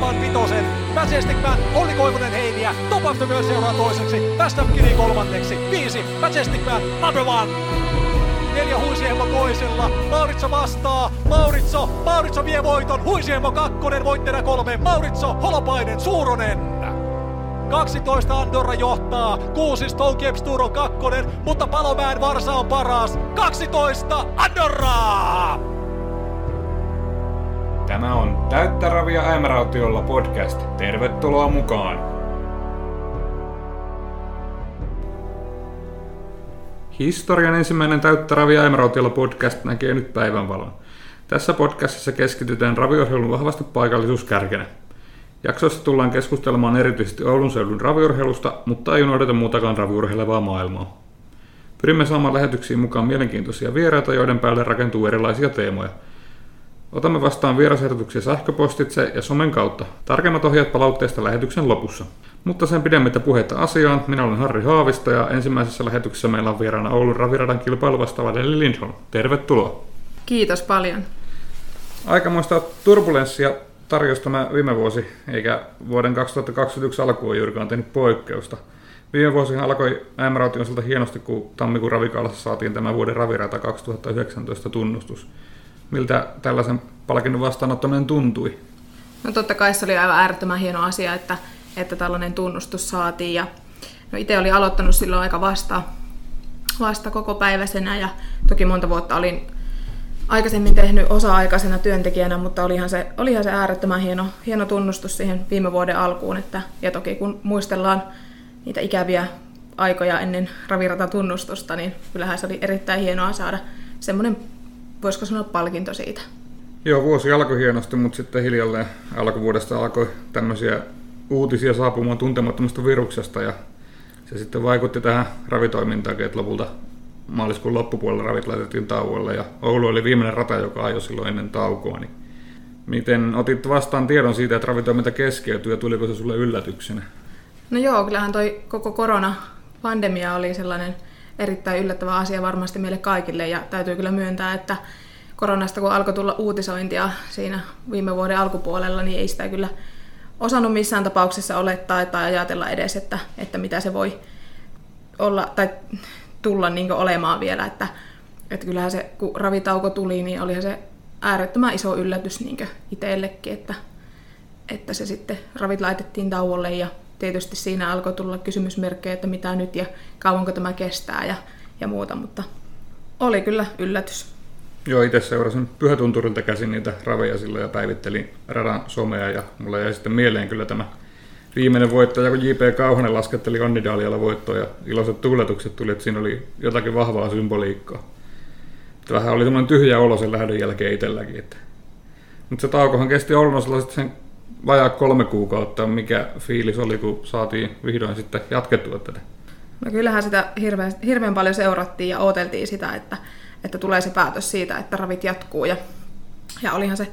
voittavan vitosen. Majestic Man, Olli Koivunen Heiniä, Top of the seuraa toiseksi, Tästä Kiri kolmanneksi, viisi, Majestic Man, number one. Neljä Huisiemo toisella, Mauritso vastaa, Mauritso, Mauritso vie voiton, Huisiemo kakkonen, voittajana kolme, Mauritso, Holopainen, Suuronen. 12 Andorra johtaa, 6 Stonecape Tour on kakkonen, mutta Palomäen Varsa on paras. 12 Andorra! Tämä on Täyttä ravia äimärautiolla podcast. Tervetuloa mukaan! Historian ensimmäinen Täyttä ravia äimärautiolla podcast näkee nyt päivänvalon. Tässä podcastissa keskitytään raviurheilun vahvasti paikallisuuskärkenä. Jaksossa tullaan keskustelemaan erityisesti Oulun seudun raviurheilusta, mutta ei unohdeta muutakaan raviurheilevaa maailmaa. Pyrimme saamaan lähetyksiin mukaan mielenkiintoisia vieraita, joiden päälle rakentuu erilaisia teemoja – Otamme vastaan vierasehdotuksia sähköpostitse ja somen kautta. Tarkemmat ohjeet palautteesta lähetyksen lopussa. Mutta sen pidemmittä puheita asiaan, minä olen Harri Haavista ja ensimmäisessä lähetyksessä meillä on vieraana Oulun raviradan kilpailu vastaava Deli Lindholm. Tervetuloa. Kiitos paljon. Aikamoista turbulenssia tarjosi tämä viime vuosi, eikä vuoden 2021 alkuun juurikaan tehnyt poikkeusta. Viime vuosihan alkoi äimäraution osalta hienosti, kun tammikuun ravikaalassa saatiin tämä vuoden ravirata 2019 tunnustus. Miltä tällaisen palkinnon vastaanottaminen tuntui? No totta kai se oli aivan äärettömän hieno asia, että, että tällainen tunnustus saatiin. Ja, no itse olin aloittanut silloin aika vasta, vasta koko päiväisenä ja toki monta vuotta olin aikaisemmin tehnyt osa-aikaisena työntekijänä, mutta olihan se, olihan se äärettömän hieno, hieno tunnustus siihen viime vuoden alkuun. Että, ja toki kun muistellaan niitä ikäviä aikoja ennen ravirata-tunnustusta, niin kyllähän se oli erittäin hienoa saada semmoinen voisiko sanoa palkinto siitä. Joo, vuosi alkoi hienosti, mutta sitten hiljalleen alkuvuodesta alkoi tämmöisiä uutisia saapumaan tuntemattomasta viruksesta ja se sitten vaikutti tähän ravitoimintaan, että lopulta maaliskuun loppupuolella ravit laitettiin tauolle ja Oulu oli viimeinen rata, joka ajoi silloin ennen taukoa. Niin miten otit vastaan tiedon siitä, että ravitoiminta keskeytyi ja tuliko se sulle yllätyksenä? No joo, kyllähän toi koko korona-pandemia oli sellainen – erittäin yllättävä asia varmasti meille kaikille ja täytyy kyllä myöntää, että koronasta kun alkoi tulla uutisointia siinä viime vuoden alkupuolella, niin ei sitä kyllä osannut missään tapauksessa olettaa tai ajatella edes, että, että mitä se voi olla tai tulla niin olemaan vielä. Että, että kyllähän se, kun ravitauko tuli, niin olihan se äärettömän iso yllätys niin itsellekin, että, että se sitten ravit laitettiin tauolle ja tietysti siinä alkoi tulla kysymysmerkkejä, että mitä nyt ja kauanko tämä kestää ja, ja muuta, mutta oli kyllä yllätys. Joo, itse seurasin Pyhätunturilta käsin niitä raveja silloin ja päivittelin radan somea ja mulle jäi sitten mieleen kyllä tämä viimeinen voittaja, kun J.P. Kauhanen lasketteli Onnidaalialla voittoa ja iloiset tuuletukset tuli, että siinä oli jotakin vahvaa symboliikkaa. Että vähän oli tämmöinen tyhjä olo sen lähdön jälkeen itselläkin. Että. Mutta se taukohan kesti Oulunosella sitten sen vajaa kolme kuukautta. Mikä fiilis oli, kun saatiin vihdoin sitten jatkettua tätä? No kyllähän sitä hirveän, hirveän paljon seurattiin ja odoteltiin sitä, että, että tulee se päätös siitä, että ravit jatkuu. Ja, ja olihan, se,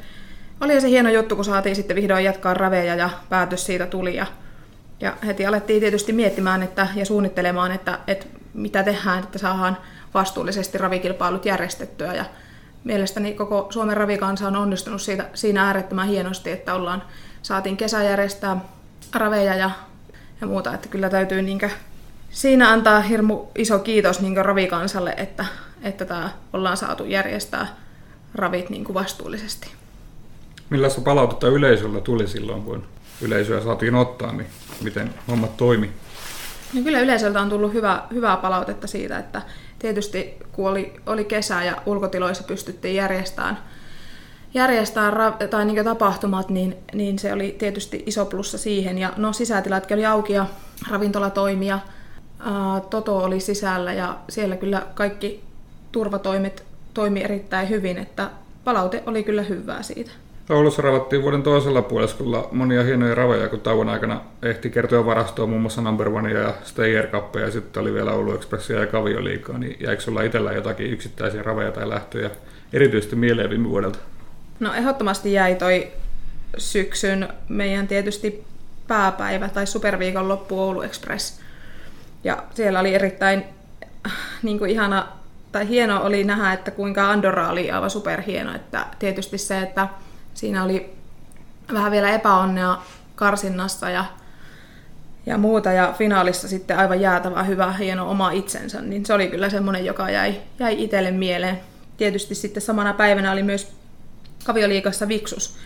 olihan se hieno juttu, kun saatiin sitten vihdoin jatkaa raveja ja päätös siitä tuli. Ja, ja heti alettiin tietysti miettimään että, ja suunnittelemaan, että, että mitä tehdään, että saadaan vastuullisesti ravikilpailut järjestettyä. Ja mielestäni koko Suomen ravikansa on onnistunut siitä, siinä äärettömän hienosti, että ollaan saatiin kesä järjestää raveja ja, ja muuta, että kyllä täytyy niinkö, siinä antaa hirmu iso kiitos niinkö ravikansalle, että, että tämä ollaan saatu järjestää ravit niin vastuullisesti. Millaista palautetta yleisöllä tuli silloin, kun yleisöä saatiin ottaa, niin miten hommat toimi? No kyllä yleisöltä on tullut hyvä, hyvää palautetta siitä, että tietysti kun oli, oli kesä ja ulkotiloissa pystyttiin järjestämään järjestää ra- tai niin tapahtumat, niin, niin se oli tietysti iso plussa siihen. Ja no sisätilatkin oli auki ja ravintola toimi ja ää, Toto oli sisällä ja siellä kyllä kaikki turvatoimet toimi erittäin hyvin, että palaute oli kyllä hyvää siitä. Oulussa ravattiin vuoden toisella puoliskolla monia hienoja raveja, kun tauon aikana ehti kertoa varastoa muun muassa Number One ja Stayer ja sitten oli vielä Oulu Expressia ja Kavio liikaa, niin jäikö sulla itsellä jotakin yksittäisiä raveja tai lähtöjä erityisesti mieleen viime vuodelta? No ehdottomasti jäi toi syksyn meidän tietysti pääpäivä tai superviikon loppu Oulu Express. Ja siellä oli erittäin niin kuin ihana, tai hieno oli nähdä, että kuinka Andorra oli aivan superhieno. Että tietysti se, että siinä oli vähän vielä epäonnea karsinnassa ja, ja muuta. Ja finaalissa sitten aivan jäätävä hyvä, hieno oma itsensä. Niin se oli kyllä semmoinen, joka jäi, jäi itselle mieleen. Tietysti sitten samana päivänä oli myös kavioliikassa Viksus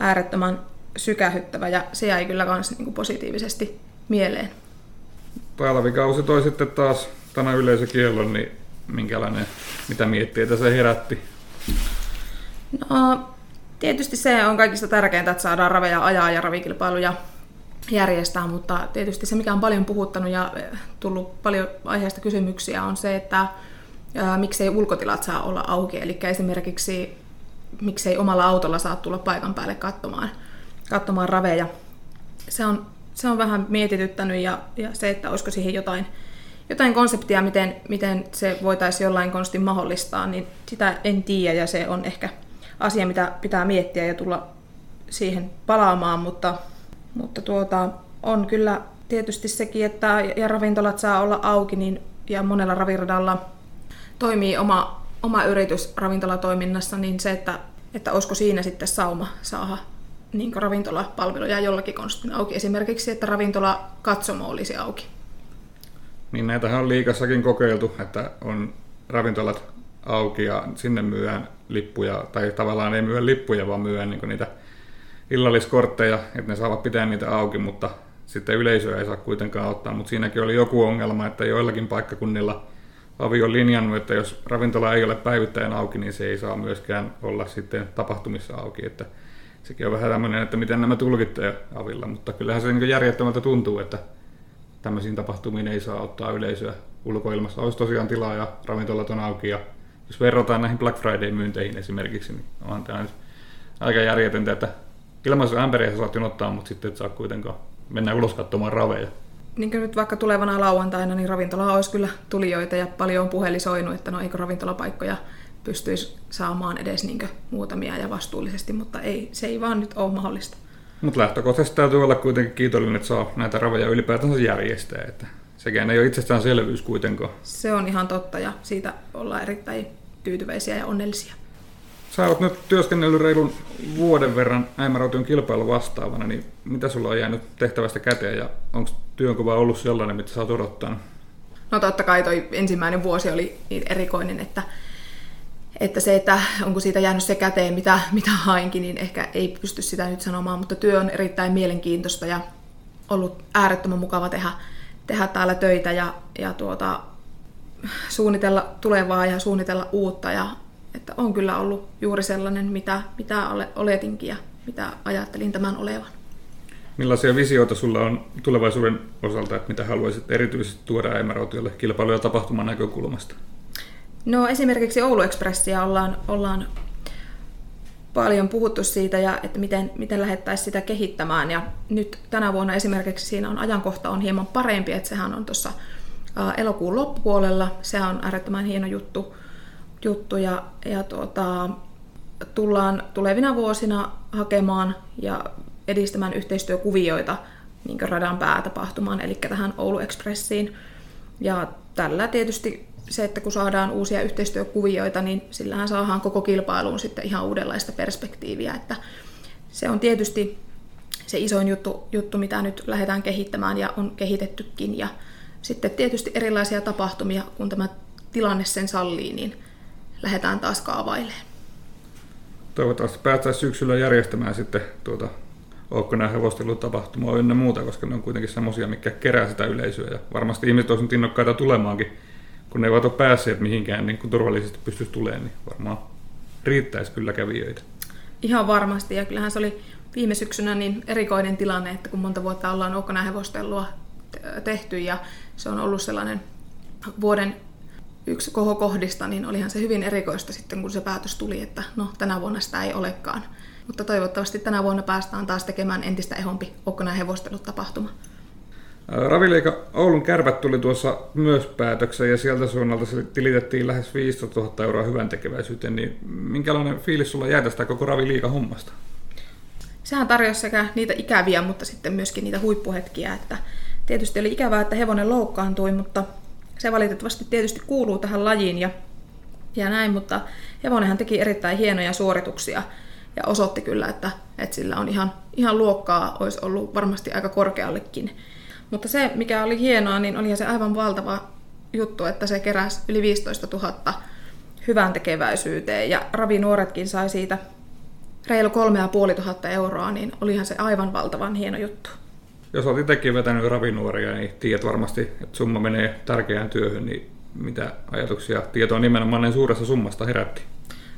äärettömän sykähyttävä ja se jäi kyllä myös niin positiivisesti mieleen. Talvikausi toi sitten taas tänä yleisökiellon, niin minkälainen, mitä miettiä se herätti? No, tietysti se on kaikista tärkeintä, että saadaan raveja ajaa ja ravikilpailuja järjestää, mutta tietysti se, mikä on paljon puhuttanut ja tullut paljon aiheesta kysymyksiä, on se, että ää, miksei ulkotilat saa olla auki. Eli esimerkiksi miksei omalla autolla saa tulla paikan päälle katsomaan, katsomaan raveja. Se on, se on vähän mietityttänyt ja, ja se, että olisiko siihen jotain, jotain konseptia, miten, miten se voitaisiin jollain konstin mahdollistaa, niin sitä en tiedä ja se on ehkä asia, mitä pitää miettiä ja tulla siihen palaamaan, mutta, mutta tuota, on kyllä tietysti sekin, että ja ravintolat saa olla auki niin, ja monella raviradalla toimii oma, oma yritys ravintolatoiminnassa, niin se, että, että olisiko siinä sitten sauma saada niin ravintolapalveluja jollakin konstin auki. Esimerkiksi, että ravintola katsomo olisi auki. Niin näitähän on liikassakin kokeiltu, että on ravintolat auki ja sinne myydään lippuja, tai tavallaan ei myydä lippuja, vaan myydään niin niitä illalliskortteja, että ne saavat pitää niitä auki, mutta sitten yleisöä ei saa kuitenkaan ottaa, mutta siinäkin oli joku ongelma, että joillakin paikkakunnilla Avi on linjannut, että jos ravintola ei ole päivittäin auki, niin se ei saa myöskään olla sitten tapahtumissa auki, että sekin on vähän tämmöinen, että miten nämä tulkitte Avilla, mutta kyllähän se niin järjettömältä tuntuu, että tämmöisiin tapahtumiin ei saa ottaa yleisöä ulkoilmassa. Olisi tosiaan tilaa ja ravintolat on auki ja jos verrataan näihin Black Friday-myynteihin esimerkiksi, niin on tämä nyt aika järjetöntä, että ilmaisu ämpäriä saat ottaa, mutta sitten et saa kuitenkaan mennä ulos katsomaan raveja. Niin kuin nyt vaikka tulevana lauantaina, niin ravintola olisi kyllä tulijoita ja paljon on puhelisoinut, että no eikö ravintolapaikkoja pystyisi saamaan edes niin muutamia ja vastuullisesti, mutta ei, se ei vaan nyt ole mahdollista. Mutta lähtökohtaisesti täytyy olla kuitenkin kiitollinen, että saa näitä raveja ylipäätänsä järjestää. Että sekään ei ole itsestäänselvyys kuitenkaan. Se on ihan totta ja siitä ollaan erittäin tyytyväisiä ja onnellisia. Sä oot nyt työskennellyt reilun vuoden verran Äimäraution kilpailu vastaavana, niin mitä sulla on jäänyt tehtävästä käteen ja onko työnkuva ollut sellainen, mitä sä oot odottanut? No totta kai toi ensimmäinen vuosi oli niin erikoinen, että, että se, että onko siitä jäänyt se käteen, mitä, mitä hainkin, niin ehkä ei pysty sitä nyt sanomaan, mutta työ on erittäin mielenkiintoista ja ollut äärettömän mukava tehdä, tehdä täällä töitä ja, ja tuota, suunnitella tulevaa ja suunnitella uutta. Ja, että on kyllä ollut juuri sellainen, mitä, mitä oletinkin ja mitä ajattelin tämän olevan. Millaisia visioita sulla on tulevaisuuden osalta, että mitä haluaisit erityisesti tuoda Äimärautiolle kilpailu- ja tapahtuman näkökulmasta? No esimerkiksi Oulu Expressia ollaan, ollaan paljon puhuttu siitä ja että miten, miten lähdettäisiin sitä kehittämään. Ja nyt tänä vuonna esimerkiksi siinä on ajankohta on hieman parempi, että sehän on tuossa elokuun loppupuolella. Se on äärettömän hieno juttu, juttu ja, ja tuota, tullaan tulevina vuosina hakemaan ja edistämään yhteistyökuvioita niin radan päätapahtumaan, eli tähän Oulu Expressiin. Ja tällä tietysti se, että kun saadaan uusia yhteistyökuvioita, niin sillähän saadaan koko kilpailuun sitten ihan uudenlaista perspektiiviä. Että se on tietysti se isoin juttu, juttu, mitä nyt lähdetään kehittämään ja on kehitettykin. Ja sitten tietysti erilaisia tapahtumia, kun tämä tilanne sen sallii, niin lähdetään taas kaavailemaan. Toivottavasti päästäisiin syksyllä järjestämään sitten tuota Oukkonen hevostelutapahtumaa ynnä muuta, koska ne on kuitenkin semmoisia, mikä kerää sitä yleisöä. Ja varmasti ihmiset olisivat innokkaita tulemaankin kun ne eivät ole päässeet mihinkään niin kun turvallisesti pystyisi tulemaan, niin varmaan riittäisi kyllä kävijöitä. Ihan varmasti, ja kyllähän se oli viime syksynä niin erikoinen tilanne, että kun monta vuotta ollaan Oukana hevostelua tehty, ja se on ollut sellainen vuoden yksi kohokohdista, niin olihan se hyvin erikoista sitten, kun se päätös tuli, että no tänä vuonna sitä ei olekaan. Mutta toivottavasti tänä vuonna päästään taas tekemään entistä ehompi Oukana hevostelutapahtuma. tapahtuma. Raviliika Oulun kärpät tuli tuossa myös päätökseen ja sieltä suunnalta tilitettiin lähes 15 000 euroa hyvän tekeväisyyteen, niin minkälainen fiilis sulla jää tästä koko Raviliikan hommasta? Sehän tarjosi sekä niitä ikäviä, mutta sitten myöskin niitä huippuhetkiä, että tietysti oli ikävää, että hevonen loukkaantui, mutta se valitettavasti tietysti kuuluu tähän lajiin ja, ja näin, mutta hevonenhan teki erittäin hienoja suorituksia ja osoitti kyllä, että, että sillä on ihan, ihan luokkaa, olisi ollut varmasti aika korkeallekin. Mutta se, mikä oli hienoa, niin oli se aivan valtava juttu, että se keräsi yli 15 000 hyvän tekeväisyyteen ja ravinuoretkin sai siitä reilu kolme ja puoli tuhatta euroa, niin olihan se aivan valtavan hieno juttu. Jos olet itsekin vetänyt ravinuoria, niin tiedät varmasti, että summa menee tärkeään työhön, niin mitä ajatuksia tietoa nimenomaan suuressa summasta herätti?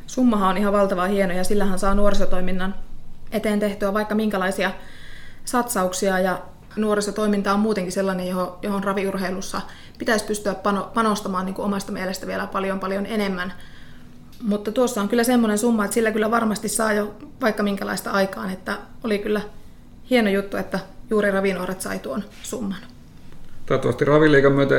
Summahan on ihan valtava hieno ja sillähän saa nuorisotoiminnan eteen tehtyä vaikka minkälaisia satsauksia ja nuorisotoiminta on muutenkin sellainen, johon, johon raviurheilussa pitäisi pystyä panostamaan niin kuin omasta mielestä vielä paljon paljon enemmän. Mutta tuossa on kyllä semmoinen summa, että sillä kyllä varmasti saa jo vaikka minkälaista aikaan, että oli kyllä hieno juttu, että juuri ravinuoret sai tuon summan. Toivottavasti Raviliikan myötä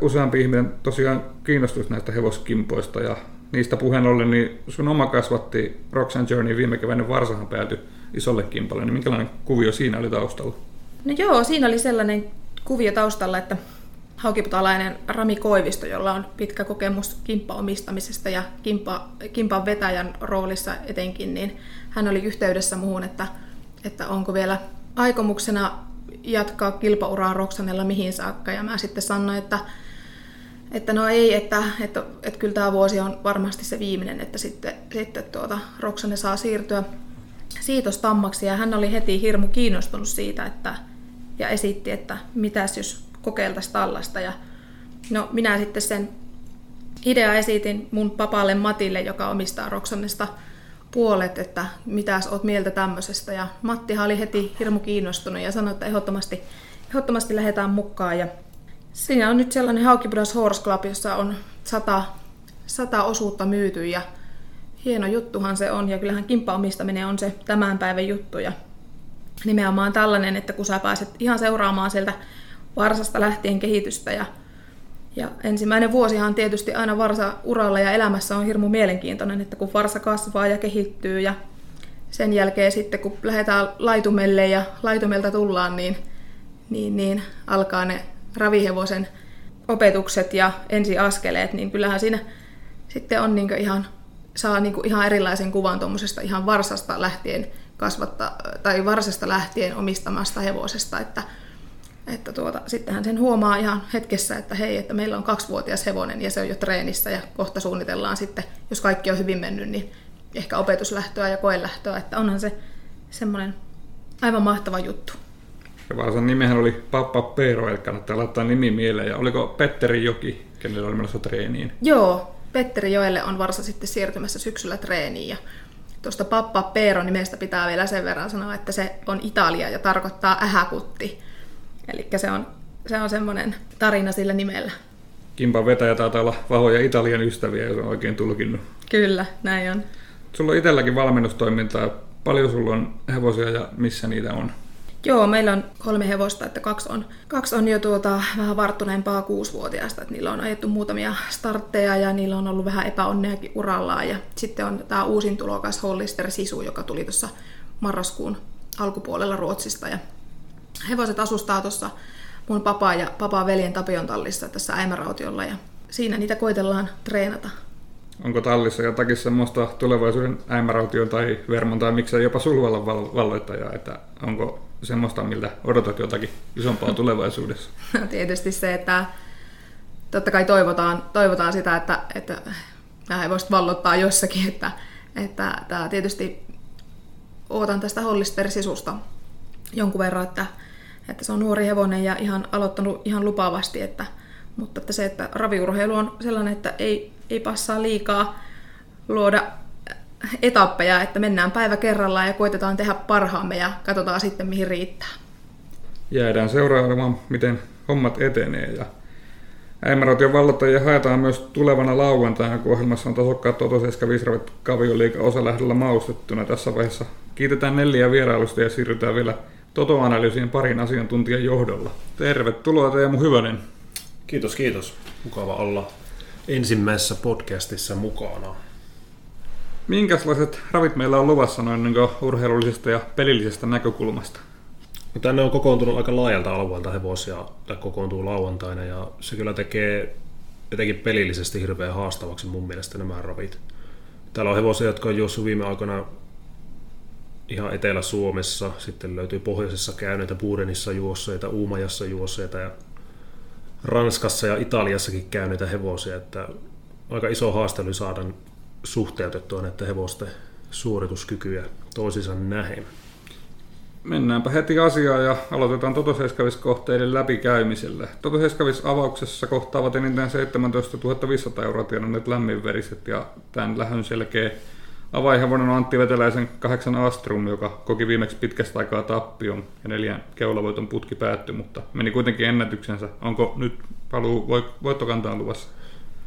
useampi ihminen tosiaan kiinnostus näistä hevoskimpoista ja niistä puheen ollen, niin sun oma kasvatti Roxanne Journey viime keväinen varsahan päätyi isolle kimpalle, niin minkälainen kuvio siinä oli taustalla? No joo, siinä oli sellainen kuvio taustalla, että haukiputalainen Rami Koivisto, jolla on pitkä kokemus kimppaomistamisesta ja kimppa, kimpan vetäjän roolissa etenkin, niin hän oli yhteydessä muuhun, että, että onko vielä aikomuksena jatkaa kilpauraa Roksanella mihin saakka. Ja mä sitten sanoin, että, että no ei, että, että, että kyllä tämä vuosi on varmasti se viimeinen, että sitten, sitten tuota, Roksane saa siirtyä siitostammaksi. Ja hän oli heti hirmu kiinnostunut siitä, että, ja esitti, että mitäs jos kokeiltaisiin tällaista. Ja no minä sitten sen idea esitin mun papalle Matille, joka omistaa Roksannesta puolet, että mitä oot mieltä tämmöisestä. Ja Mattihan oli heti hirmu kiinnostunut ja sanoi, että ehdottomasti, ehdottomasti lähdetään mukaan. Ja siinä on nyt sellainen Haukipudas Horse Club, jossa on sata, sata osuutta myyty ja hieno juttuhan se on. Ja kyllähän kimppaomistaminen on se tämän päivän juttu. Ja nimenomaan tällainen, että kun sä pääset ihan seuraamaan sieltä varsasta lähtien kehitystä ja ja ensimmäinen vuosihan tietysti aina varsa uralla ja elämässä on hirmu mielenkiintoinen, että kun varsa kasvaa ja kehittyy ja sen jälkeen sitten kun lähdetään laitumelle ja laitumelta tullaan, niin, niin, niin alkaa ne ravihevosen opetukset ja ensiaskeleet, niin kyllähän siinä sitten on niin ihan, saa niin ihan erilaisen kuvan tuommoisesta ihan varsasta lähtien kasvatta, tai varsasta lähtien omistamasta hevosesta, että että tuota, sittenhän sen huomaa ihan hetkessä, että hei, että meillä on kaksivuotias hevonen ja se on jo treenissä ja kohta suunnitellaan sitten, jos kaikki on hyvin mennyt, niin ehkä opetuslähtöä ja koelähtöä, että onhan se semmoinen aivan mahtava juttu. Ja Vaasan nimehän oli Pappa Peero, eli kannattaa laittaa nimi mieleen. Ja oliko Petteri Joki, kenellä oli menossa treeniin? Joo, Petteri Joelle on varsa sitten siirtymässä syksyllä treeniin. Ja tuosta Pappa Peero nimestä pitää vielä sen verran sanoa, että se on Italia ja tarkoittaa ähäkutti. Eli se on, se on semmoinen tarina sillä nimellä. Kimpan vetäjä taitaa olla vahvoja Italian ystäviä, jos on oikein tulkinnut. Kyllä, näin on. Sulla on itselläkin valmennustoimintaa. Paljon sulla on hevosia ja missä niitä on? Joo, meillä on kolme hevosta, että kaksi on, kaksi on jo tuota, vähän varttuneempaa kuusivuotiaasta, että niillä on ajettu muutamia startteja ja niillä on ollut vähän epäonneakin urallaan. Ja sitten on tämä uusin tulokas Hollister Sisu, joka tuli tuossa marraskuun alkupuolella Ruotsista ja hevoset asustaa tuossa mun papa ja papa veljen Tapion tallissa tässä Äimärautiolla ja siinä niitä koitellaan treenata. Onko tallissa jotakin semmoista tulevaisuuden äimäraution tai Vermon tai miksei jopa sulvalla valloittajaa, että onko semmoista, miltä odotat jotakin isompaa tulevaisuudessa? No tietysti se, että totta kai toivotaan, toivotaan sitä, että, että nämä voisi vallottaa jossakin, että, että tämä tietysti ootan tästä Hollister-sisusta jonkun verran, että, että se on nuori hevonen ja ihan aloittanut ihan lupaavasti, että, mutta että se, että raviurheilu on sellainen, että ei, ei passaa liikaa luoda etappeja, että mennään päivä kerrallaan ja koitetaan tehdä parhaamme ja katsotaan sitten mihin riittää. Jäädään seuraamaan, miten hommat etenee ja Äimärotion vallottajia haetaan myös tulevana lauantaina, kun ohjelmassa on tasokkaat totoseskä Visravet kavioliika osa lähdellä maustettuna. Tässä vaiheessa kiitetään neljä vierailusta ja siirrytään vielä Toto-analyysien parin asiantuntijan johdolla. Tervetuloa Teemu Hyvänen. Kiitos, kiitos. Mukava olla ensimmäisessä podcastissa mukana. Minkälaiset ravit meillä on luvassa noin niin urheilullisesta ja pelillisestä näkökulmasta? No tänne on kokoontunut aika laajalta alueelta hevosia, tai kokoontuu lauantaina, ja se kyllä tekee etenkin pelillisesti hirveän haastavaksi mun mielestä nämä ravit. Täällä on hevosia, jotka on juossut viime aikoina ihan Etelä-Suomessa, sitten löytyy pohjoisessa käyneitä Buudenissa juosseita, Uumajassa juosseita ja Ranskassa ja Italiassakin käyneitä hevosia, että aika iso haaste oli saada suhteutettua näiden hevosten suorituskykyjä toisiinsa nähen. Mennäänpä heti asiaan ja aloitetaan Totoseiskavis-kohteiden läpikäymisellä. Totoseiskavis avauksessa kohtaavat enintään 17 500 euroa tienanneet lämminveriset ja tämän lähön selkeä avainhevonen on Antti Veteläisen kahdeksan Astrum, joka koki viimeksi pitkästä aikaa tappion ja neljän keulavoiton putki päättyi, mutta meni kuitenkin ennätyksensä. Onko nyt paluu voittokantaan luvassa?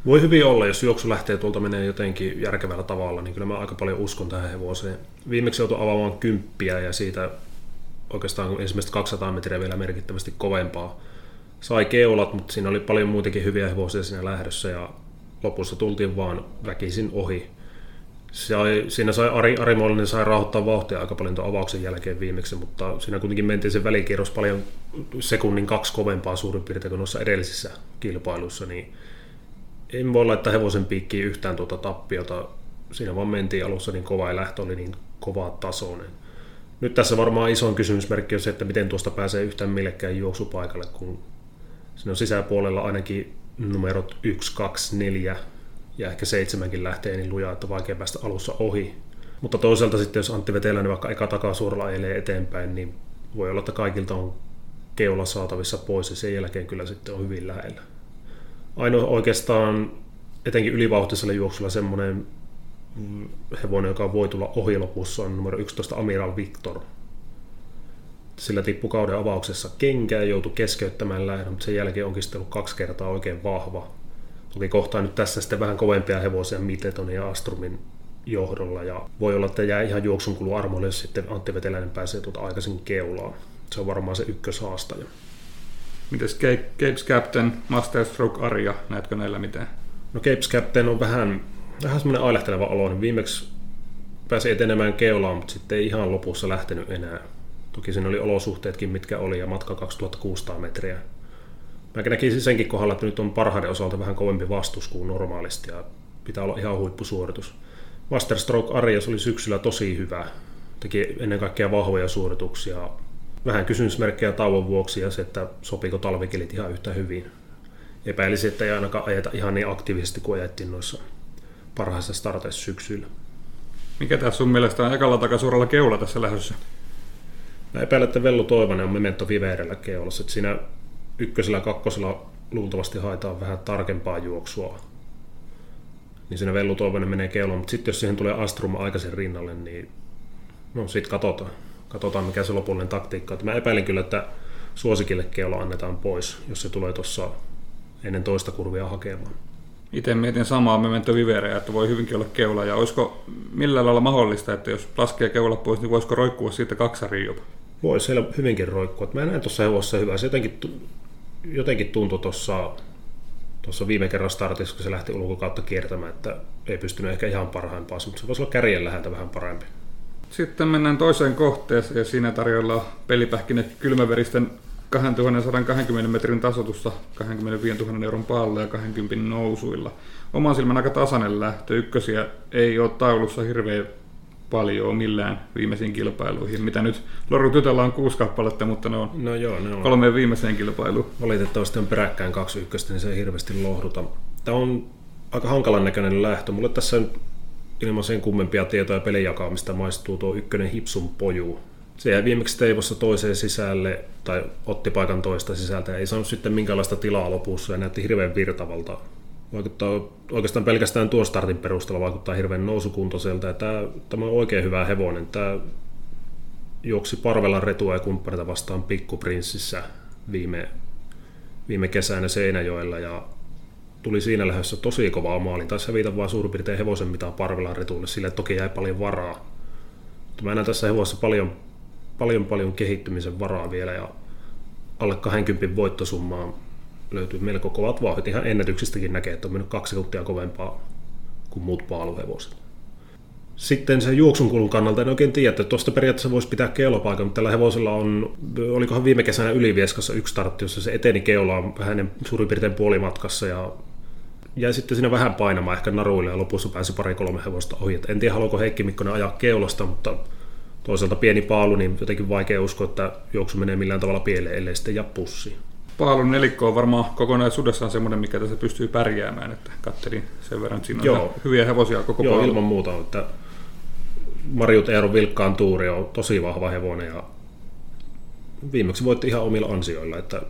Voi hyvin olla, jos juoksu lähtee tuolta menee jotenkin järkevällä tavalla, niin kyllä mä aika paljon uskon tähän hevoseen. Viimeksi joutui avaamaan kymppiä ja siitä oikeastaan ensimmäistä 200 metriä vielä merkittävästi kovempaa. Sai keulat, mutta siinä oli paljon muitakin hyviä hevosia siinä lähdössä ja lopussa tultiin vaan väkisin ohi. Sai, siinä sai Ari, Ari Mollinen sai rauhoittaa vauhtia aika paljon tuon avauksen jälkeen viimeksi, mutta siinä kuitenkin mentiin se välikierros paljon sekunnin kaksi kovempaa suurin piirtein kuin noissa edellisissä kilpailuissa, niin en voi laittaa hevosen piikkiin yhtään tuota tappiota. Siinä vaan mentiin alussa niin kova ja lähtö oli niin kovaa tasoinen. Nyt tässä varmaan iso kysymysmerkki on se, että miten tuosta pääsee yhtään millekään juoksupaikalle, kun siinä on sisäpuolella ainakin numerot 1, 2, 4 ja ehkä seitsemänkin lähtee niin lujaa, että vaikea päästä alussa ohi. Mutta toisaalta sitten, jos Antti Veteläinen vaikka eka takasuoralla ajelee eteenpäin, niin voi olla, että kaikilta on keula saatavissa pois ja sen jälkeen kyllä sitten on hyvin lähellä. Ainoa oikeastaan etenkin ylivauhtisella juoksulla semmoinen hevonen, joka voi tulla ohi lopussa, on numero 11 Amiral Victor. Sillä tippui kauden avauksessa kenkää ja joutui keskeyttämään lähdön, mutta sen jälkeen onkin ollut kaksi kertaa oikein vahva. Toki kohtaa nyt tässä sitten vähän kovempia hevosia Miteton ja Astrumin johdolla ja voi olla, että jää ihan juoksun kulu armoille, jos sitten Antti Veteläinen pääsee tuota aikaisin keulaan. Se on varmaan se ykköshaastaja. Mites Capes Captain, Masterstroke Arja, näetkö näillä mitään? No Capes Captain on vähän vähän semmoinen ailehteleva olo, niin viimeksi pääsi etenemään keulaan, mutta sitten ei ihan lopussa lähtenyt enää. Toki siinä oli olosuhteetkin, mitkä oli, ja matka 2600 metriä. Mä näkisin senkin kohdalla, että nyt on parhaiden osalta vähän kovempi vastus kuin normaalisti, ja pitää olla ihan huippusuoritus. Masterstroke Arias oli syksyllä tosi hyvä. Teki ennen kaikkea vahvoja suorituksia. Vähän kysymysmerkkejä tauon vuoksi ja se, että sopiiko talvikelit ihan yhtä hyvin. Epäilisin, että ei ainakaan ajeta ihan niin aktiivisesti kuin ajettiin noissa parhaissa starteissa syksyllä. Mikä tässä sun mielestä on ekalla takasuoralla keula tässä lähdössä? Mä epäilen, että Vellu Toivonen on Memento Viverellä keulassa. Että siinä ykkösellä ja kakkosella luultavasti haetaan vähän tarkempaa juoksua. Niin siinä Vellu Toivonen menee keulaan, mutta sitten jos siihen tulee Astrum aikaisin rinnalle, niin no sit katsotaan. Katsotaan mikä se lopullinen taktiikka on. Mä epäilen kyllä, että suosikille keula annetaan pois, jos se tulee tuossa ennen toista kurvia hakemaan. Itse mietin samaa Memento Vivereä, että voi hyvinkin olla keula. Ja olisiko millä lailla mahdollista, että jos laskee keula pois, niin voisiko roikkua siitä kaksariin jopa? Voi siellä hyvinkin roikkua. Mä näen tuossa hevosessa hyvä. Se jotenkin, jotenkin tuntui tuossa tuossa viime kerran startissa, kun se lähti ulkokautta kiertämään, että ei pystynyt ehkä ihan parhaimpaan, mutta se voisi olla kärjen läheltä vähän parempi. Sitten mennään toiseen kohteeseen ja siinä tarjolla pelipähkinä kylmäveristen 2120 metrin tasotusta 25 000 euron paalle ja 20 nousuilla. Oman silmän aika tasainen lähtö. Ykkösiä ei ole taulussa hirveän paljon millään viimeisiin kilpailuihin, mitä nyt Loru Tytöllä on kuusi kappaletta, mutta ne on, no joo, ne on. kolmeen viimeiseen kilpailuun. Valitettavasti on peräkkäin kaksi ykköstä, niin se ei hirveästi lohduta. Tämä on aika hankalan näköinen lähtö. Mulle tässä ilman sen kummempia tietoja pelijakamista maistuu tuo ykkönen Hipsun poju, se jäi viimeksi Teivossa toiseen sisälle, tai otti paikan toista sisältä, ja ei saanut sitten minkäänlaista tilaa lopussa, ja näytti hirveän virtavalta. Vaikuttaa oikeastaan pelkästään tuon startin perusteella vaikuttaa hirveän nousukuntoiselta, ja tämä, tämä on oikein hyvä hevonen. Tämä juoksi Parvelan retua ja kumppanita vastaan Pikkuprinssissä viime, viime kesänä Seinäjoella, ja tuli siinä lähdössä tosi kovaa maalin. Taisi hävitä vain suurin piirtein hevosen mitä Parvelan retuille, sille toki jäi paljon varaa. Mutta mä näen tässä hevosessa paljon paljon paljon kehittymisen varaa vielä ja alle 20 voittosummaa löytyy melko kovat vauhdit. Ihan ennätyksistäkin näkee, että on mennyt kaksi sekuntia kovempaa kuin muut paaluhevoset. Sitten sen juoksun kulun kannalta en oikein tiedä, että tuosta periaatteessa voisi pitää keulapaikan, mutta tällä hevosella on, olikohan viime kesänä Ylivieskassa yksi startti, jossa se eteni keulaan vähän suurin piirtein puolimatkassa ja jäi sitten siinä vähän painamaan ehkä naruille ja lopussa pääsi pari kolme hevosta ohi. Et en tiedä, haluaako Heikki Mikkonen ajaa keulasta, mutta toisaalta pieni paalu, niin jotenkin vaikea uskoa, että juoksu menee millään tavalla pieleen, ellei sitten ja pussi. Paalun nelikko on varmaan kokonaisuudessaan semmoinen, mikä tässä pystyy pärjäämään, että kattelin sen verran, että siinä on Joo. hyviä hevosia koko Joo, paalu. ilman muuta, että Marjut Eero Vilkkaan tuuri on tosi vahva hevonen ja viimeksi voitti ihan omilla ansioilla, että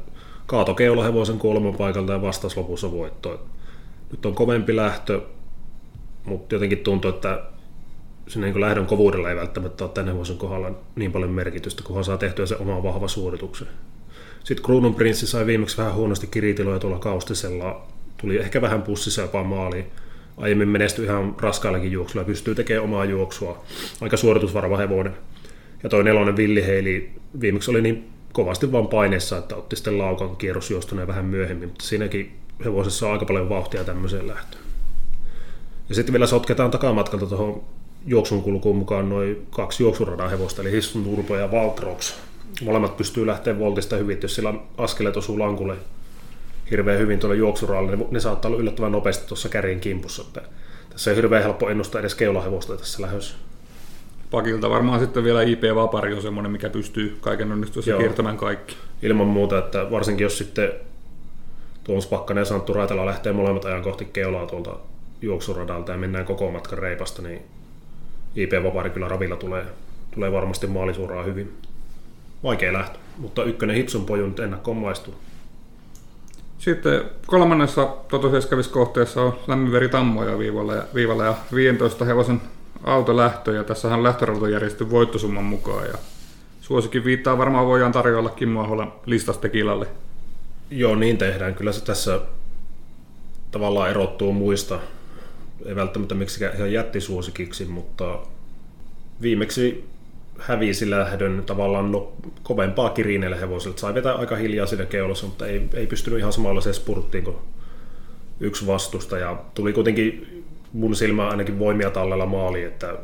kaato keula hevosen kolmen paikalta ja vastasi lopussa voittoon. Nyt on kovempi lähtö, mutta jotenkin tuntuu, että sinne niin lähdön kovuudella ei välttämättä ole tämän hevosen kohdalla niin paljon merkitystä, kunhan saa tehtyä se oma vahva suorituksen. Sitten Kruunun prinssi sai viimeksi vähän huonosti kiritiloja tuolla kaustisella. Tuli ehkä vähän pussissa jopa maaliin. Aiemmin menestyi ihan raskaillakin juoksulla pystyy tekemään omaa juoksua. Aika suoritusvarava hevonen. Ja toi nelonen Villi Heili viimeksi oli niin kovasti vaan paineessa, että otti sitten laukan kierrosjuostuneen vähän myöhemmin, mutta siinäkin hevosessa on aika paljon vauhtia tämmöiseen lähtöön. Ja sitten vielä sotketaan takamatkalta tuohon juoksun kulkuun mukaan noin kaksi juoksuradan hevosta, eli Hissun Turbo ja Valtrox. Molemmat pystyy lähteä voltista hyvin, jos sillä askeleet osuu lankulle hirveän hyvin tuolle juoksuraalle, niin ne saattaa olla yllättävän nopeasti tuossa kärin kimpussa. Että tässä ei hirveän helppo ennustaa edes keulahevosta tässä lähdössä. Pakilta varmaan sitten vielä IP Vapari on semmoinen, mikä pystyy kaiken onnistuessa Joo. kiertämään kaikki. Ilman muuta, että varsinkin jos sitten Tuomas Pakkanen ja Santtu Raitala lähtee molemmat ajan kohti keulaa tuolta juoksuradalta ja mennään koko matkan reipasta, niin IP Vapari kyllä ravilla tulee, tulee varmasti maalisuoraan hyvin. Vaikea lähtö, mutta ykkönen Hipsun poju nyt ennakkoon maistuu. Sitten kolmannessa Toto-kohteessa on lämminveri Tammoja viivalla ja, viivalla ja 15 hevosen autolähtö ja tässähän lähtörauta järjestetty voittosumman mukaan ja suosikin viittaa varmaan voidaan tarjolla Kimmo Aholan listasta Kilalle. Joo, niin tehdään. Kyllä se tässä tavallaan erottuu muista. Ei välttämättä miksikään ihan jättisuosikiksi, mutta viimeksi hävisi lähdön tavallaan no, kovempaa kirineille hevosille. Sai vetää aika hiljaa siinä keulassa, mutta ei, ei pystynyt ihan samanlaiseen spurttiin kuin yksi vastusta. Ja tuli kuitenkin mun silmään ainakin voimia tallella maaliin, että,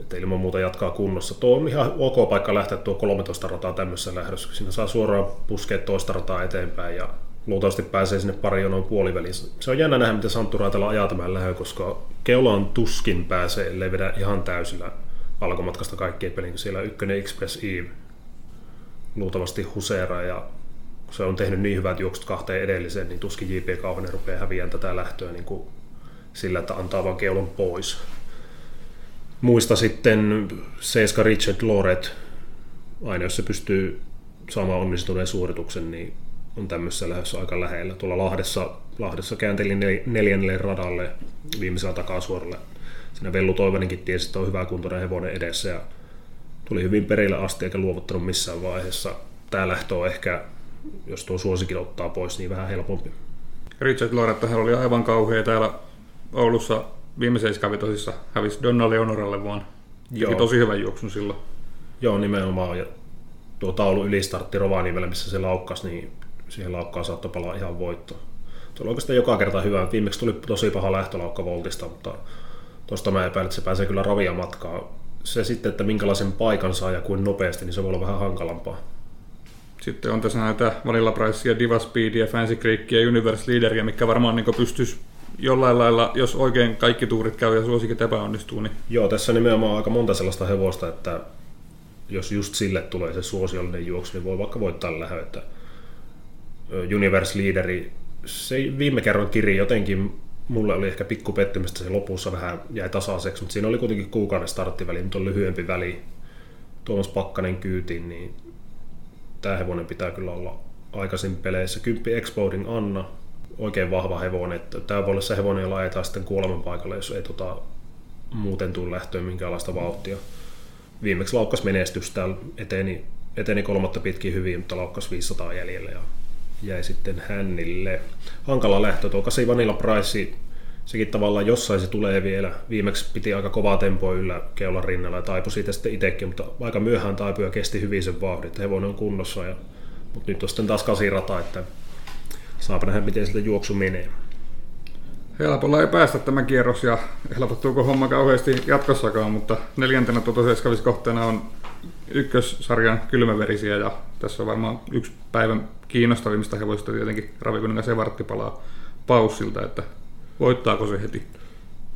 että ilman muuta jatkaa kunnossa. Tuo on ihan ok paikka lähteä tuo 13 rataa tämmöisessä lähdössä, kun siinä saa suoraan puskea toista rataa eteenpäin ja luultavasti pääsee sinne pari jonon puoliväliin. Se on jännä nähdä, miten Santtu Raitala ajaa tämän lähön, koska keulaan tuskin pääsee, ellei vedä ihan täysillä alkumatkasta kaikkien pelin, kun siellä ykkönen Express Eve luultavasti huseeraa ja kun se on tehnyt niin hyvät juoksut kahteen edelliseen, niin tuskin JP Kauhanen rupeaa häviämään tätä lähtöä niin kuin sillä, että antaa vaan keulon pois. Muista sitten Seiska Richard Loret, aina jos se pystyy saamaan onnistuneen suorituksen, niin on tämmöisessä lähdössä aika lähellä. Tuolla Lahdessa, Lahdessa kääntelin nel- neljännelle radalle viimeisellä takasuoralla. Siinä Vellu Toivonenkin tiesi, että on hyvä kuntoinen hevonen edessä ja tuli hyvin perille asti eikä luovuttanut missään vaiheessa. Tämä lähtö on ehkä, jos tuo suosikin ottaa pois, niin vähän helpompi. Richard Lorettahan oli aivan kauhea täällä Oulussa viimeisessä kavitosissa. Hävisi Donna Leonoralle vaan. Joo. tosi hyvän juoksun silloin. Joo, nimenomaan. Ja tuo taulu ylistartti Rovaniemellä, missä se laukkas, niin siihen laukkaan saattoi palaa ihan voitto. Tuo oli oikeastaan joka kerta hyvä. Viimeksi tuli tosi paha lähtölaukka Voltista, mutta tuosta mä epäilen, että se pääsee kyllä ravia matkaa. Se sitten, että minkälaisen paikan saa ja kuin nopeasti, niin se voi olla vähän hankalampaa. Sitten on tässä näitä Vanilla Pricea, Diva Speedia, Fancy Creekia Universe Leaderia, mikä varmaan niin pystyisi jollain lailla, jos oikein kaikki tuurit käy ja suosikit epäonnistuu, niin Joo, tässä nimenomaan on aika monta sellaista hevosta, että jos just sille tulee se suosiollinen juoksu, niin voi vaikka voittaa lähö, että Universe Leaderi, se viime kerran kiri jotenkin, mulle oli ehkä pikku pettymystä, se lopussa vähän jäi tasaiseksi, mutta siinä oli kuitenkin kuukauden starttiväli, nyt on lyhyempi väli, Tuomas Pakkanen kyytiin, niin tämä hevonen pitää kyllä olla aikaisin peleissä. Kymppi Exploding Anna, oikein vahva hevonen. että Tämä voi olla se hevonen, jolla ajetaan sitten kuoleman paikalle, jos ei tota, muuten tule lähtöön minkäänlaista vauhtia. Viimeksi laukkas menestystä, eteni, eteni kolmatta pitkin hyvin, mutta laukkas 500 jäljellä ja jäi sitten hännille. Hankala lähtö, tuo 8 Vanilla Price, sekin tavallaan jossain se tulee vielä. Viimeksi piti aika kovaa tempoa yllä keulan rinnalla ja taipui siitä sitten itsekin, mutta aika myöhään taipui ja kesti hyvin sen vauhdin, että hevonen on kunnossa. Ja, mutta nyt on sitten taas kasirata, että saapa nähdä miten siltä juoksu menee. helpolla ei päästä tämä kierros ja helpottuuko homma kauheasti jatkossakaan, mutta neljäntenä kohteena on ykkössarjan kylmäverisiä ja tässä on varmaan yksi päivän kiinnostavimmista hevosista tietenkin Ravikuningas Evartti palaa paussilta, että voittaako se heti?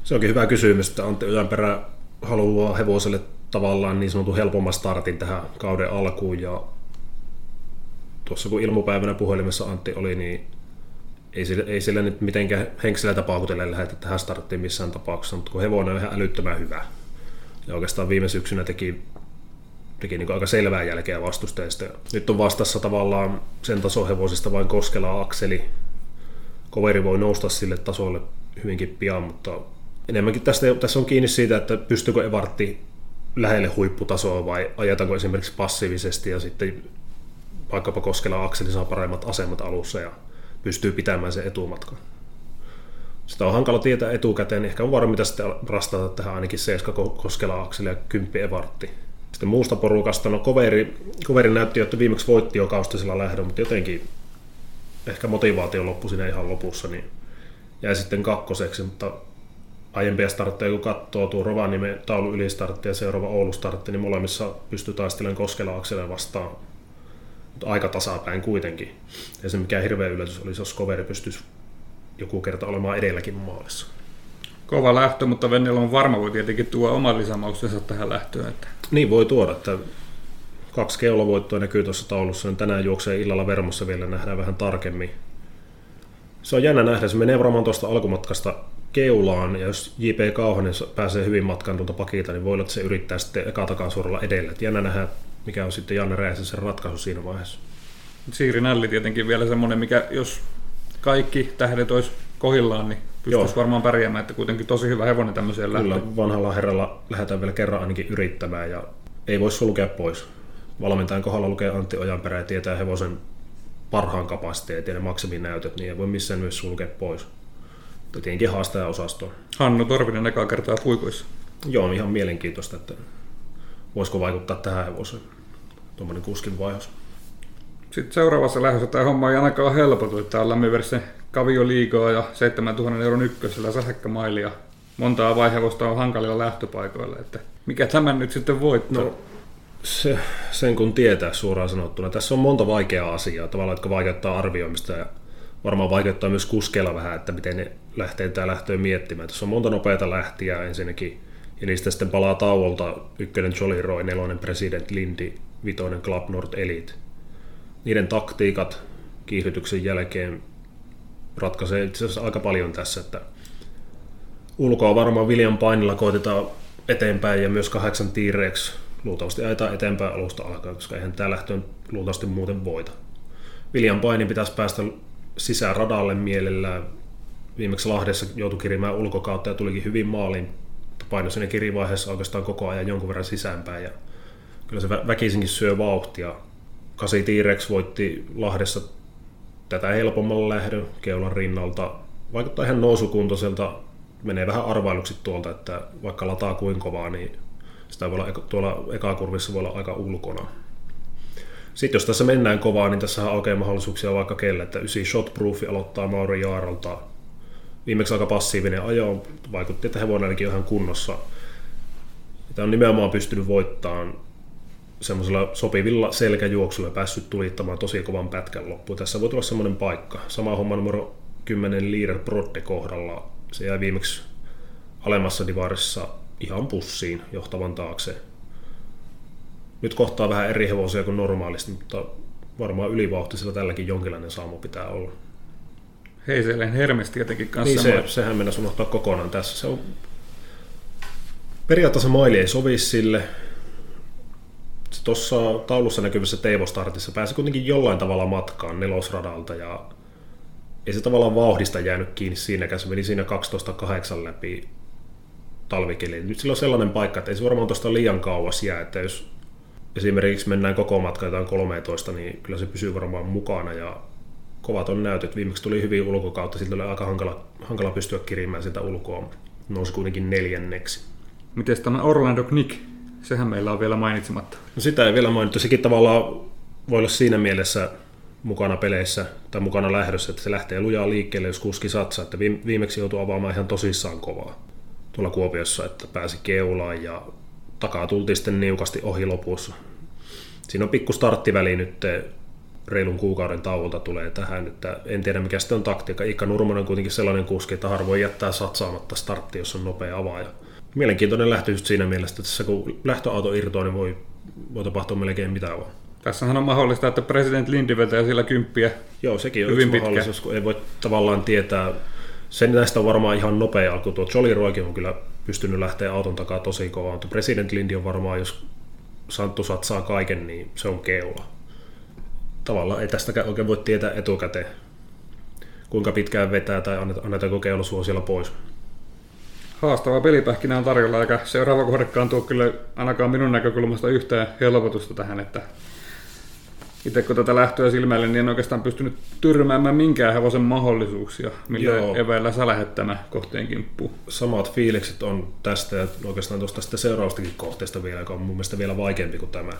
Se onkin hyvä kysymys, että Antti Ojanperä haluaa hevoselle tavallaan niin sanotun helpomman startin tähän kauden alkuun ja tuossa kun ilmupäivänä puhelimessa Antti oli, niin ei sillä, ei sillä nyt mitenkään henkselältä paukutelle lähetä tähän starttiin missään tapauksessa, mutta kun hevonen on ihan älyttömän hyvä. Ja oikeastaan viime syksynä teki, teki niin aika selvää jälkeä vastustajista. Nyt on vastassa tavallaan sen tasohevosista vain Koskela Akseli. Koveri voi nousta sille tasolle hyvinkin pian, mutta enemmänkin tästä, tässä on kiinni siitä, että pystyykö Evartti lähelle huipputasoa vai ajetaanko esimerkiksi passiivisesti ja sitten vaikkapa Koskela Akseli saa paremmat asemat alussa ja pystyy pitämään sen etumatkan. Sitä on hankala tietää etukäteen, ehkä on varmita sitten rastata tähän ainakin Seiska Koskela Akseli ja Kymppi Evartti. Sitten muusta porukasta, no Koveri, Koveri näytti, että viimeksi voitti jo kaustisella lähdön, mutta jotenkin ehkä motivaatio loppui siinä ihan lopussa, niin jäi sitten kakkoseksi, mutta aiempia startteja, kun katsoo tuo Rovaniemen taulu ylistartti ja seuraava Oulu startti, niin molemmissa pystyy taistelemaan Koskela Akselen vastaan mutta aika tasapäin kuitenkin. Ja se mikä hirveä yllätys olisi, jos Koveri pystyisi joku kerta olemaan edelläkin maalissa. Kova lähtö, mutta Vennellä on varma voi tietenkin tuoda oman lisämauksensa tähän lähtöön. Että... Niin voi tuoda, että kaksi keulavoittoa näkyy tuossa taulussa, niin tänään juoksee illalla Vermossa vielä, nähdään vähän tarkemmin. Se on jännä nähdä, se menee varmaan tuosta alkumatkasta keulaan, ja jos J.P. Kauhanen pääsee hyvin matkaan tuolta pakilta, niin voi olla, että se yrittää sitten eka takasuoralla edellä. Et jännä nähdä, mikä on sitten Janne Räisen ratkaisu siinä vaiheessa. Siiri Nälli tietenkin vielä semmoinen, mikä jos kaikki tähdet olisi kohillaan, niin pystyisi Joo. varmaan pärjäämään, että kuitenkin tosi hyvä hevonen tämmöiseen Kyllä, lähtöön. vanhalla herralla lähdetään vielä kerran ainakin yrittämään ja ei voi sulkea pois. Valmentajan kohdalla lukee Antti Ojanperä ja tietää hevosen parhaan kapasiteetin ja ne maksiminäytöt, niin ei voi missään myös sulkea pois. Tietenkin haastaja-osastoon. Hannu Torvinen ekaa kertaa puikoissa. Joo, ihan mielenkiintoista, että voisiko vaikuttaa tähän hevoseen, tuommoinen kuskin vaihos. Sitten seuraavassa lähdössä tämä homma ei ainakaan helpotu, että on lämminverse Kavio liikaa ja 7000 euron ykkösellä sähäkkämailia. Montaa vaihevosta on hankalilla lähtöpaikoilla, että mikä tämän nyt sitten voittaa? No, se, sen kun tietää suoraan sanottuna. Tässä on monta vaikeaa asiaa, tavallaan, jotka vaikeuttaa arvioimista ja varmaan vaikeuttaa myös kuskeilla vähän, että miten ne lähtee tämä lähtöön miettimään. Tässä on monta nopeita lähtiä ensinnäkin ja niistä sitten palaa tauolta ykkönen Jolly Roy, nelonen President Lindy, vitoinen Club Nord Elite. Niiden taktiikat kiihdytyksen jälkeen ratkaisee itse asiassa aika paljon tässä, että ulkoa varmaan William Painilla koitetaan eteenpäin ja myös kahdeksan T-Rex luultavasti ajetaan eteenpäin alusta alkaen, koska eihän tämä lähtöön luultavasti muuten voita. William Painin pitäisi päästä sisään radalle mielellään. Viimeksi Lahdessa joutui kirimään ulkokautta ja tulikin hyvin maaliin paino siinä kirivaiheessa oikeastaan koko ajan jonkun verran sisäänpäin ja kyllä se väkisinkin syö vauhtia. Kasi T-Rex voitti Lahdessa tätä helpommalla lähdön keulan rinnalta. Vaikuttaa ihan nousukuntoiselta, menee vähän arvailuksi tuolta, että vaikka lataa kuin kovaa, niin sitä voi olla, tuolla ekakurvissa voi olla aika ulkona. Sitten jos tässä mennään kovaa, niin tässä oikein mahdollisuuksia vaikka kelle, että 9 shotproof aloittaa Mauri Jaaralta, viimeksi aika passiivinen ajo, vaikutti, että hevonen ainakin ihan kunnossa. Tämä on nimenomaan pystynyt voittamaan semmoisella sopivilla selkäjuoksulla päässyt tulittamaan tosi kovan pätkän loppuun. Tässä voi tulla semmoinen paikka. Sama homma numero 10 Leader Brodde kohdalla. Se jäi viimeksi alemmassa divarissa ihan pussiin johtavan taakse. Nyt kohtaa vähän eri hevosia kuin normaalisti, mutta varmaan ylivauhtisella tälläkin jonkinlainen saamu pitää olla. Heiselen Hermes tietenkin kanssa. Niin se, sehän mennä unohtaa kokonaan tässä. Se on, periaatteessa maili ei sovi sille. Tuossa taulussa näkyvässä Teivo-startissa pääsi kuitenkin jollain tavalla matkaan nelosradalta ja ei se tavallaan vauhdista jäänyt kiinni siinäkään. Se meni siinä 12.8 läpi talvikeliin. Nyt sillä on sellainen paikka, että ei se varmaan tuosta liian kauas jää, että jos esimerkiksi mennään koko matka jotain 13, niin kyllä se pysyy varmaan mukana ja kovat on näytöt. Viimeksi tuli hyvin ulkokautta, siltä oli aika hankala, hankala pystyä kirimään sitä ulkoa. Nousi kuitenkin neljänneksi. Miten tämä Orlando Knick? Sehän meillä on vielä mainitsematta. No sitä ei vielä mainittu. Sekin tavallaan voi olla siinä mielessä mukana peleissä tai mukana lähdössä, että se lähtee lujaa liikkeelle, jos kuski satsaa. Että viimeksi joutui avaamaan ihan tosissaan kovaa tuolla Kuopiossa, että pääsi keulaan ja takaa tultiin sitten niukasti ohi lopussa. Siinä on pikku starttiväli nyt reilun kuukauden tauolta tulee tähän. Että en tiedä mikä sitten on taktiikka. Ikka Nurmonen on kuitenkin sellainen kuski, että harvoin jättää satsaamatta startti, jos on nopea avaaja. Mielenkiintoinen lähtö just siinä mielessä, että tässä kun lähtöauto irtoaa, niin voi, voi tapahtua melkein mitä vaan. Tässähän on mahdollista, että president Lindi vetää sillä kymppiä. Joo, sekin on Hyvin yksi mahdollisuus, kun ei voi tavallaan tietää. Sen näistä on varmaan ihan nopea alku. Tuo Jolly Roikin on kyllä pystynyt lähteä auton takaa tosi kovaa, mutta President Lindi on varmaan, jos Santtu satsaa kaiken, niin se on keula. Tavallaan ei tästäkään oikein voi tietää etukäteen, kuinka pitkään vetää tai annet- annetaanko keula suosilla pois. Haastava pelipähkinä on tarjolla, eikä seuraava kohdekaan tuo kyllä ainakaan minun näkökulmasta yhtään helpotusta tähän, että itse kun tätä lähtöä silmäilen, niin en oikeastaan pystynyt tyrmäämään minkään hevosen mahdollisuuksia, millä Joo. eväillä sä lähdet tämä kohteen kimppuun. Samat fiilikset on tästä ja oikeastaan tuosta sitten seuraavastakin kohteesta vielä, joka on mun mielestä vielä vaikeampi kuin tämä.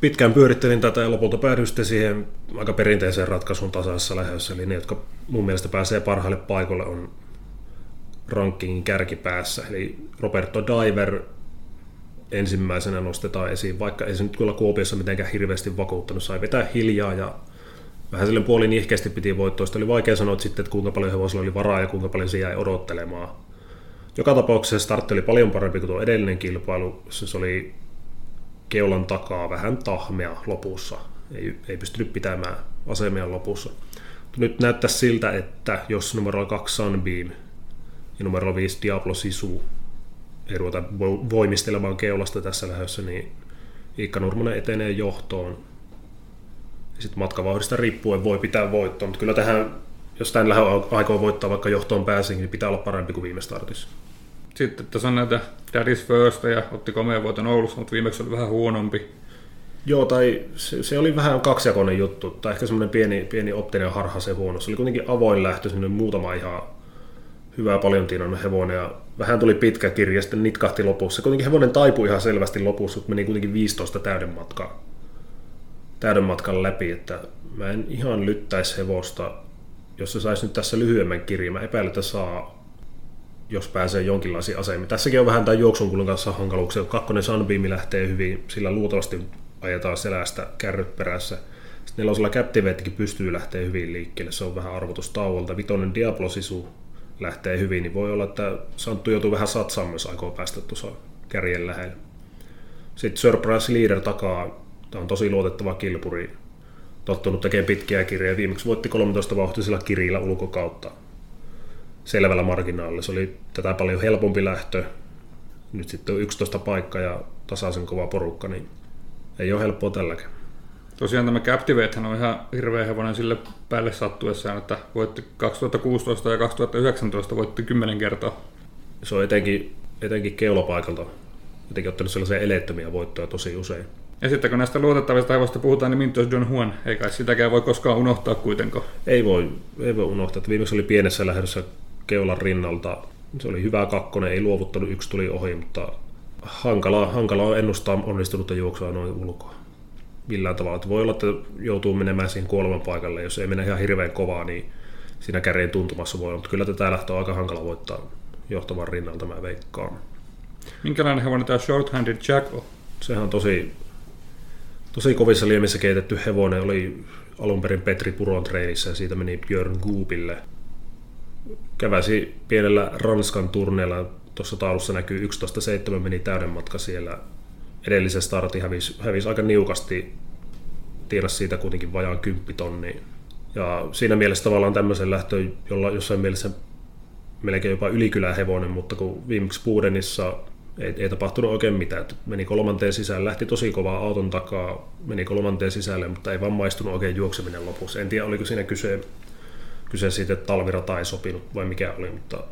Pitkään pyörittelin tätä ja lopulta päädyin siihen aika perinteiseen ratkaisuun tasaisessa lähdössä, eli ne, jotka mun mielestä pääsee parhaille paikoille, on rankingin kärkipäässä. Eli Roberto Diver ensimmäisenä nostetaan esiin, vaikka ei se nyt kyllä Kuopiossa mitenkään hirveästi vakuuttanut. Sai vetää hiljaa ja vähän silleen puolin ihkeästi piti voittoista. Oli vaikea sanoa että sitten, että kuinka paljon hevosella oli varaa ja kuinka paljon se jäi odottelemaan. Joka tapauksessa startti oli paljon parempi kuin tuo edellinen kilpailu. Se oli keulan takaa vähän tahmea lopussa. Ei, ei pystynyt pitämään asemia lopussa. Nyt näyttää siltä, että jos numero 2 Sunbeam ja numero 5 Diablo Sisu ei ruveta vo- voimistelemaan keulasta tässä lähdössä, niin Iikka Nurmonen etenee johtoon. Ja sitten matkavauhdista riippuen voi pitää voittoa, mutta kyllä tähän, jos tämän lähön aikoo voittaa vaikka johtoon pääsin, niin pitää olla parempi kuin viime startissa. Sitten tässä on näitä Daddy's First ja otti komea voiton Oulussa, mutta viimeksi oli vähän huonompi. Joo, tai se, se oli vähän kaksijakoinen juttu, tai ehkä semmoinen pieni, pieni optinen harha se huono. Se oli kuitenkin avoin lähtö, semmoinen muutama ihan hyvää paljon tienannut hevonen, ja vähän tuli pitkä kirja, sitten nitkahti lopussa. Kuitenkin hevonen taipui ihan selvästi lopussa, mutta meni kuitenkin 15 täyden matkaa, täyden matkan läpi, että mä en ihan lyttäisi hevosta, jos se saisi nyt tässä lyhyemmän kirjan. Mä epäilen, että saa, jos pääsee jonkinlaisiin asemiin. Tässäkin on vähän tämän juoksunkulun kanssa hankaluuksia. Kakkonen Sunbeam lähtee hyvin, sillä luultavasti ajetaan selästä kärryt perässä. Sitten nelosella Captivatekin pystyy lähteä hyvin liikkeelle, se on vähän arvotustauolta. Vitonen Diablo Sisu lähtee hyvin, niin voi olla, että Santtu joutuu vähän satsaamaan, jos aikoo päästä tuossa kärjen lähellä. Sitten Surprise Leader takaa, tämä on tosi luotettava kilpuri, tottunut tekemään pitkiä kirjoja. Viimeksi voitti 13 vauhtisella kirjillä ulkokautta selvällä marginaalilla. Se oli tätä paljon helpompi lähtö. Nyt sitten on 11 paikkaa ja tasaisen kova porukka, niin ei ole helppoa tälläkään. Tosiaan tämä Captivatehän on ihan hirveä hevonen sille päälle sattuessaan, että voitti 2016 ja 2019 voitti 10 kertaa. Se on etenkin, etenkin keulapaikalta jotenkin ottanut sellaisia eleettömiä voittoja tosi usein. Ja sitten kun näistä luotettavista hevosta puhutaan, niin Mintos John Juan, ei kai sitäkään voi koskaan unohtaa kuitenkaan. Ei voi, ei voi unohtaa, että viimeksi oli pienessä lähdössä keulan rinnalta. Se oli hyvä kakkonen, ei luovuttanut, yksi tuli ohi, mutta hankalaa, hankalaa on ennustaa onnistunutta juoksua noin ulkoa. Millään tavalla. Että voi olla, että joutuu menemään siihen kuoleman paikalle. Jos ei mene ihan hirveän kovaa, niin siinä kärjen tuntumassa voi olla. Mutta kyllä tätä lähtöä on aika hankala voittaa johtavan rinnalta, mä veikkaan. Minkälainen hevonen tämä Short-Handed Jack on? Sehän on tosi, tosi kovissa liemissä keitetty hevonen. Oli alun perin Petri Puron treenissä ja siitä meni Björn Goopille. Käväsi pienellä Ranskan turneella. Tuossa taulussa näkyy 11.7 meni täyden matka siellä. Edellisen startin hävisi, hävisi aika niukasti. Tiedä siitä kuitenkin vajaan 10 tonni. Ja siinä mielessä tavallaan tämmöisen lähtöön, jolla jossain mielessä melkein jopa ylikylän hevonen, mutta kun viimeksi Puudenissa ei, ei tapahtunut oikein mitään. Meni kolmanteen sisälle, lähti tosi kovaa auton takaa, meni kolmanteen sisälle, mutta ei vaan maistunut oikein juokseminen lopussa. En tiedä, oliko siinä kyse, kyse siitä, että talvirata ei sopinut vai mikä oli, mutta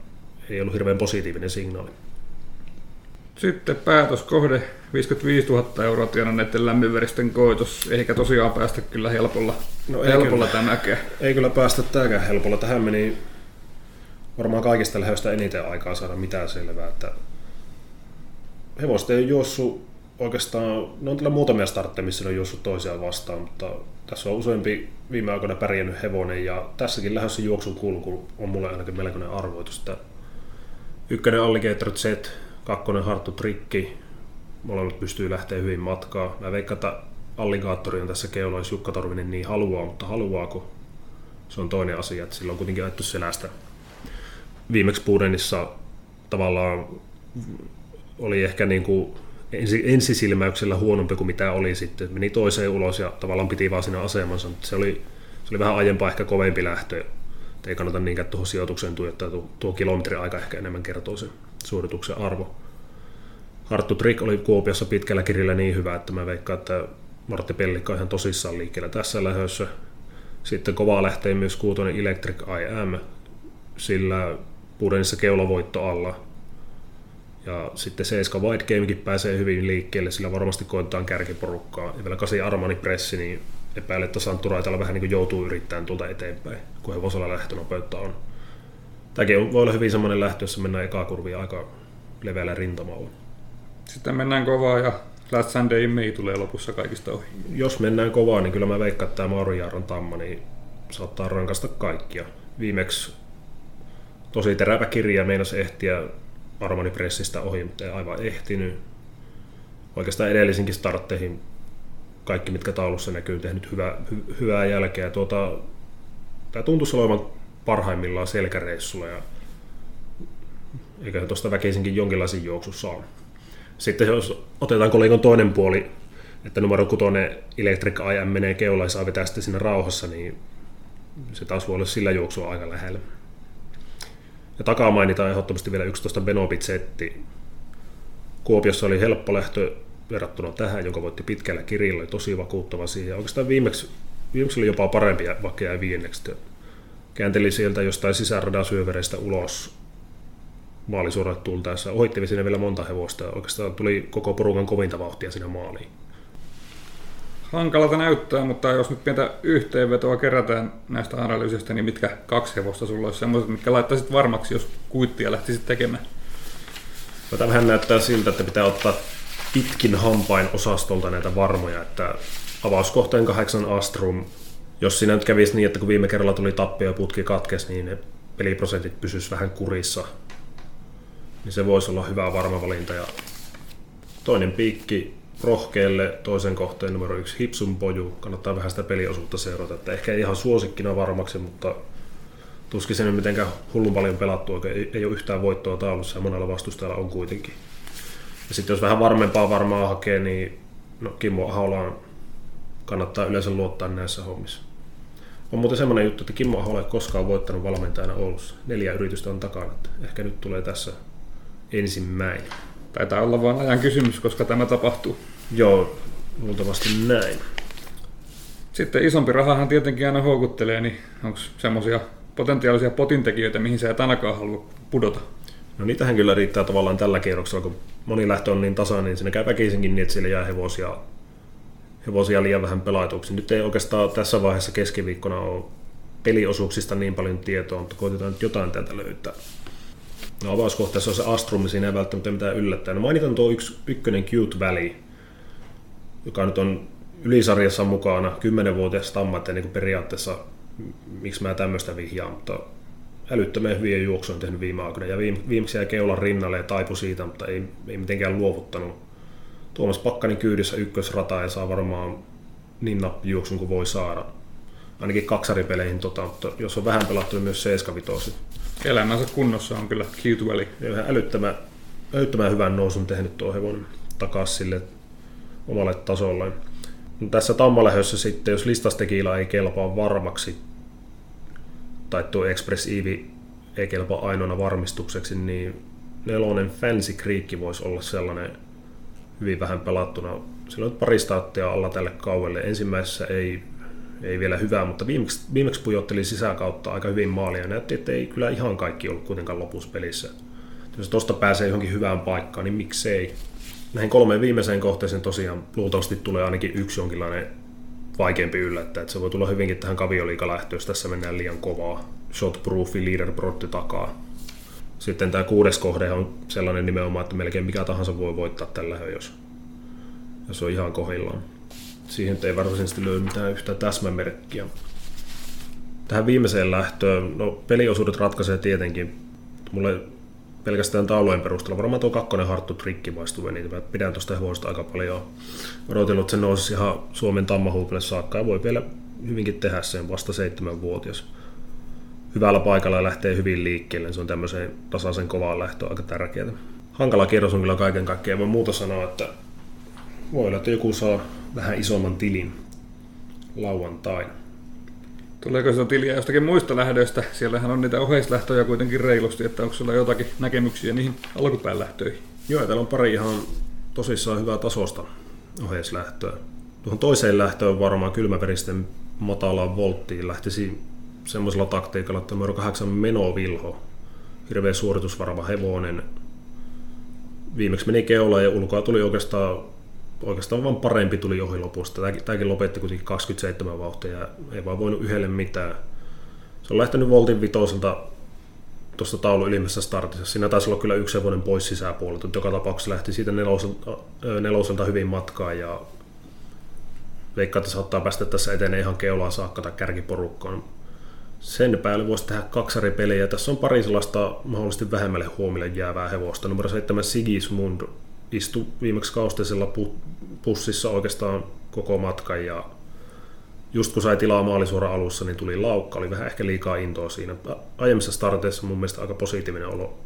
ei ollut hirveän positiivinen signaali. Sitten päätöskohde 55 000 euroa tienanneiden lämminveristen koitos. Eikä tosiaan päästä kyllä helpolla, No ei helpolla kyllä. tämäkään. Ei kyllä päästä tämäkään helpolla. Tähän meni varmaan kaikista lähdöstä eniten aikaa saada mitään selvää. Että hevoset ei ole juossut oikeastaan, ne on tällä muutamia startteja, missä ne on juossut toisiaan vastaan, mutta tässä on useampi viime aikoina pärjännyt hevonen ja tässäkin lähdössä juoksun kulku on mulle ainakin melkoinen arvoitus. Että ykkönen Alligator Z, kakkonen Harttu Trikki, molemmat pystyy lähteä hyvin matkaa. Mä veikkaan, että Alligaattori on tässä keula, jos Jukka Torvinen niin haluaa, mutta haluaako? Se on toinen asia, että sillä on kuitenkin ajettu selästä. Viimeksi Puudenissa tavallaan oli ehkä niin kuin ensi, ensisilmäyksellä huonompi kuin mitä oli sitten. Meni toiseen ulos ja tavallaan piti vaan siinä asemansa, mutta se oli, se oli vähän aiempaa ehkä kovempi lähtö. Ei kannata niinkään tuohon sijoitukseen tuijottaa, tuo, tuo kilometri aika ehkä enemmän kertoo sen suorituksen arvo. Harttu Trick oli Kuopiossa pitkällä kirjalla niin hyvä, että mä veikkaan, että Martti Pellikka on ihan tosissaan liikkeellä tässä lähössä. Sitten kovaa lähtee myös kuutonen Electric IM, sillä Pudenissa keulavoitto alla. Ja sitten 7 White Gamekin pääsee hyvin liikkeelle, sillä varmasti koetaan kärkiporukkaa. Ja vielä 8 Armani Pressi, niin epäilen, että vähän niin kuin joutuu yrittämään tuolta eteenpäin, kun hevosella lähtönopeutta on. Tämäkin voi olla hyvin semmoinen lähtö, jossa mennään ekaa kurvia aika leveällä rintamalla. Sitten mennään kovaa ja Last Sunday in May tulee lopussa kaikista ohi. Jos mennään kovaa, niin kyllä mä veikkaan, että tämä Maurujaaran tamma niin saattaa rankasta kaikkia. Viimeksi tosi terävä kirja meinasi ehtiä Armani Pressistä ohi, mutta ei aivan ehtinyt. Oikeastaan edellisinkin startteihin kaikki, mitkä taulussa näkyy, tehnyt hyvä, hy, hyvää jälkeä. Tuota, tämä tuntuisi olevan parhaimmillaan selkäreissulla ja eikä tuosta väkisinkin jonkinlaisen juoksu saa. Sitten jos otetaan kolikon toinen puoli, että numero kutonen Electric IM menee keula ja saa vetää sitten sinne rauhassa, niin se taas voi olla sillä juoksua aika lähellä. Ja takaa mainitaan ehdottomasti vielä 11 Benobit-setti. Kuopiossa oli helppo lähtö verrattuna tähän, joka voitti pitkällä kirjalla, tosi vakuuttava siihen. Oikeastaan viimeksi, viimeksi oli jopa parempi, vaikka jäi viienneksi. Käänteli sieltä jostain sisäradan syövereistä ulos maalisuorat tultaessa. Ohitti sinne vielä monta hevosta ja oikeastaan tuli koko porukan kovinta vauhtia siinä maaliin. Hankalalta näyttää, mutta jos nyt pientä yhteenvetoa kerätään näistä analyysistä, niin mitkä kaksi hevosta sulla olisi sellaiset, mitkä laittaisit varmaksi, jos kuittia lähtisit tekemään? Tämä vähän näyttää siltä, että pitää ottaa pitkin hampain osastolta näitä varmoja, että avauskohteen kahdeksan Astrum, jos siinä nyt kävisi niin, että kun viime kerralla tuli tappio ja putki katkes, niin ne peliprosentit pysyisi vähän kurissa, niin se voisi olla hyvä varma valinta. Ja toinen piikki rohkeelle, toisen kohteen numero yksi Hipsun Poju. Kannattaa vähän sitä peliosuutta seurata. Että ehkä ei ihan suosikkina varmaksi, mutta tuskin se nyt mitenkään hullun paljon pelattu, oikein ei, ole yhtään voittoa taulussa ja monella vastustajalla on kuitenkin. Ja sitten jos vähän varmempaa varmaa hakee, niin no, Kimmo Aholaan kannattaa yleensä luottaa näissä hommissa. On muuten semmoinen juttu, että Kimmo Ahola ei koskaan voittanut valmentajana Oulussa. Neljä yritystä on takana. Ehkä nyt tulee tässä ensimmäinen. Taitaa olla vain ajan kysymys, koska tämä tapahtuu. Joo, luultavasti näin. Sitten isompi rahahan tietenkin aina houkuttelee, niin onko semmoisia potentiaalisia potintekijöitä, mihin sä et ainakaan halua pudota? No niitähän kyllä riittää tavallaan tällä kierroksella, kun moni lähtö on niin tasainen, niin siinä käy väkisinkin niin, että siellä jää hevosia, hevosia liian vähän pelaituksi. Nyt ei oikeastaan tässä vaiheessa keskiviikkona ole peliosuuksista niin paljon tietoa, mutta koitetaan nyt jotain täältä löytää. No avauskohteessa on se Astrum, siinä ei välttämättä mitään yllättää. No mainitan tuo yksi, ykkönen Cute Valley, joka nyt on ylisarjassa mukana, 10-vuotias tamma, että niin periaatteessa miksi mä tämmöistä vihjaan, mutta älyttömän hyviä juoksuja on tehnyt viime aikoina. Ja viime, viimeksi jäi keulan rinnalle ja taipu siitä, mutta ei, ei mitenkään luovuttanut. Tuomas Pakkanin kyydissä ykkösrata ja saa varmaan niin nappijuoksun kuin voi saada. Ainakin kaksaripeleihin, tota, mutta jos on vähän pelattu, niin myös 75 Elämänsä kunnossa on kyllä Cute Valley. Ja vähän älyttömän, älyttömän hyvän nousun tehnyt tuo hevonen takaisin sille omalle tasolle. No tässä tammalähössä sitten, jos listastekila ei kelpaa varmaksi, tai tuo Express Eevee ei kelpaa ainoana varmistukseksi, niin nelonen Fancy Creek voisi olla sellainen hyvin vähän pelattuna. Sillä on pari staattia alla tälle kauelle. Ensimmäisessä ei, ei vielä hyvää, mutta viimeksi, viimeksi pujotteli sisäkautta aika hyvin maalia näytti, että ei kyllä ihan kaikki ollut kuitenkaan lopussa pelissä. Jos tuosta pääsee johonkin hyvään paikkaan, niin miksei. Näihin kolmeen viimeiseen kohteeseen tosiaan luultavasti tulee ainakin yksi jonkinlainen vaikeampi yllättää. Että se voi tulla hyvinkin tähän kavioliikalähtöön, jos tässä mennään liian kovaa. Shotproofi, leaderboardi takaa. Sitten tämä kuudes kohde on sellainen nimenomaan, että melkein mikä tahansa voi voittaa tällä jos, jos on ihan kohillaan. Siihen ei varsinaisesti löydy mitään yhtä täsmämerkkiä. Tähän viimeiseen lähtöön, no peliosuudet ratkaisee tietenkin. Mulle pelkästään taulujen perusteella. Varmaan tuo kakkonen Harttu Trikki maistuu niin mä pidän tuosta hevosesta aika paljon. Odotellut, että se nousisi ihan Suomen tammahuupille saakka ja voi vielä hyvinkin tehdä sen vasta seitsemänvuotias. Hyvällä paikalla ja lähtee hyvin liikkeelle, se on tämmöiseen tasaisen kovaan lähtöön aika tärkeää. hankala kierros on kyllä kaiken kaikkiaan. Voi muuta sanoa, että voi olla, että joku saa vähän isomman tilin lauantaina. Tuleeko se tiliä jostakin muista lähdöistä? Siellähän on niitä oheislähtöjä kuitenkin reilusti, että onko sulla jotakin näkemyksiä niihin alkupään lähtöihin? Joo, täällä on pari ihan tosissaan hyvää tasosta oheislähtöä. Tuohon toiseen lähtöön varmaan kylmäperisten matalaan volttiin lähtisi semmoisella taktiikalla, että numero 8 menovilho, hirveä suoritusvarma hevonen. Viimeksi meni keula ja ulkoa tuli oikeastaan, oikeastaan vaan parempi tuli ohi lopusta. Tämäkin lopetti kuitenkin 27 vauhtia ja ei vaan voinut yhdelle mitään. Se on lähtenyt voltin vitoselta tuosta taulu ylimmässä startissa. Siinä taisi olla kyllä yksi hevonen pois sisäpuolelta, joka tapauksessa lähti siitä neloselta, neloselta hyvin matkaan ja veikkaa, että saattaa päästä tässä eteneen ihan keulaa saakka tai kärkiporukkaan. Sen päälle voisi tehdä kaksaripeliä. Tässä on pari sellaista mahdollisesti vähemmälle huomille jäävää hevosta. Numero 7 Sigismund istui viimeksi kausteisella pussissa oikeastaan koko matkan ja just kun sai tilaa maalisuora alussa, niin tuli laukka, oli vähän ehkä liikaa intoa siinä. Aiemmissa starteissa mun mielestä aika positiivinen olo,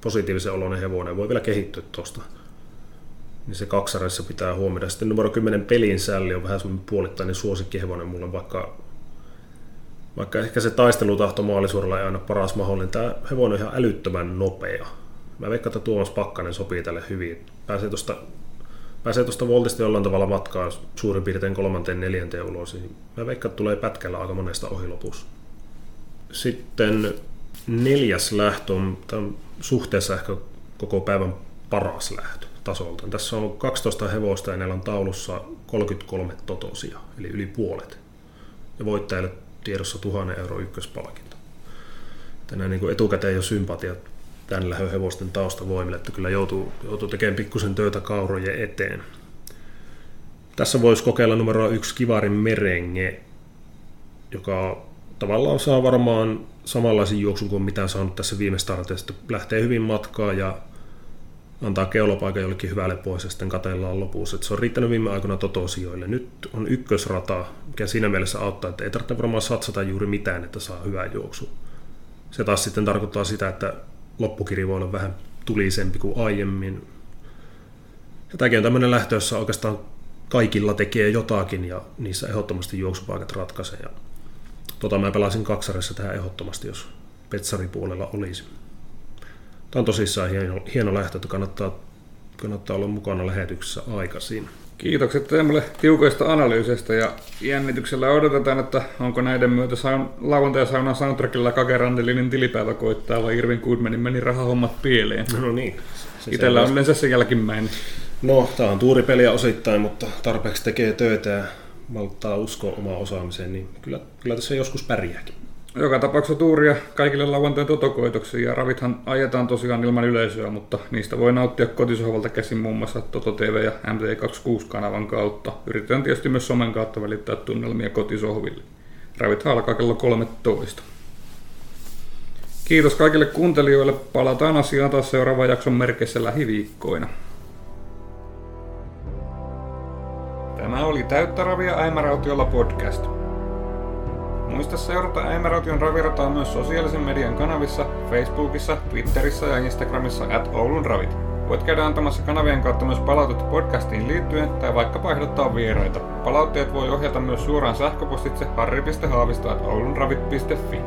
positiivisen oloinen hevonen, voi vielä kehittyä tuosta. Niin se kaksareissa pitää huomioida. Sitten numero 10 pelin sälli on vähän semmoinen puolittainen suosikkihevonen mulle, vaikka, vaikka ehkä se taistelutahto maalisuoralla ei aina paras mahdollinen. Tämä hevonen on ihan älyttömän nopea. Mä veikkaan, että Tuomas Pakkanen sopii tälle hyvin. Pääsee tuosta pääsee tuosta voltista jollain tavalla matkaa suurin piirtein kolmanteen neljänteen ulos, niin mä veikkaan, että tulee pätkällä aika monesta ohi lopussa. Sitten neljäs lähtö on, on suhteessa ehkä koko päivän paras lähtö tasolta. Tässä on 12 hevosta ja näillä on taulussa 33 totosia, eli yli puolet. Ja voittajille tiedossa 1000 euro ykköspalkinto. Tänään niin etukäteen jo sympatiat tämän lähön hevosten taustavoimille, että kyllä joutuu, joutuu tekemään pikkusen töitä kaurojen eteen. Tässä voisi kokeilla numero yksi Kivarin Merenge, joka tavallaan saa varmaan samanlaisen juoksun kuin mitä saanut tässä viime startista. Lähtee hyvin matkaa ja antaa keulapaikan jollekin hyvälle pois ja sitten katellaan lopussa. Että se on riittänyt viime aikoina totosijoille. Nyt on ykkösrata, mikä siinä mielessä auttaa, että ei tarvitse varmaan satsata juuri mitään, että saa hyvää juoksu. Se taas sitten tarkoittaa sitä, että loppukiri voi olla vähän tulisempi kuin aiemmin. Ja tämäkin on tämmöinen lähtö, jossa oikeastaan kaikilla tekee jotakin ja niissä ehdottomasti juoksupaikat ratkaisee. Ja tota mä pelasin kaksarissa tähän ehdottomasti, jos Petsaripuolella olisi. Tämä on tosissaan hieno, hieno lähtö, että kannattaa, kannattaa olla mukana lähetyksessä aikaisin. Kiitokset Teemulle tiukoista analyyseistä ja jännityksellä odotetaan, että onko näiden myötä saun, lauantai-saunan soundtrackilla Kakerandilinin tilipäivä koittaa vai Irvin Goodmanin meni rahahommat pieleen. No niin. Se Itellä on yleensä se jälkimmäinen. No, tämä on tuuripeliä osittain, mutta tarpeeksi tekee töitä ja malttaa uskoa omaan osaamiseen, niin kyllä, kyllä tässä joskus pärjääkin. Joka tapauksessa tuuria kaikille lauantain totokoitoksiin ja ravithan ajetaan tosiaan ilman yleisöä, mutta niistä voi nauttia kotisohvalta käsin muun muassa Toto TV ja MT26-kanavan kautta. Yritetään tietysti myös somen kautta välittää tunnelmia kotisohville. Ravit alkaa kello 13. Kiitos kaikille kuuntelijoille. Palataan asiaan taas seuraavan jakson merkeissä lähiviikkoina. Tämä oli Täyttä ravia Äimärautiolla podcast. Muista seurata Äimäraution ravirataa myös sosiaalisen median kanavissa, Facebookissa, Twitterissä ja Instagramissa at Oulun ravit. Voit käydä antamassa kanavien kautta myös palautetta podcastiin liittyen tai vaikka ehdottaa vieraita. Palautteet voi ohjata myös suoraan sähköpostitse harri.haavisto at oulunravit.fi.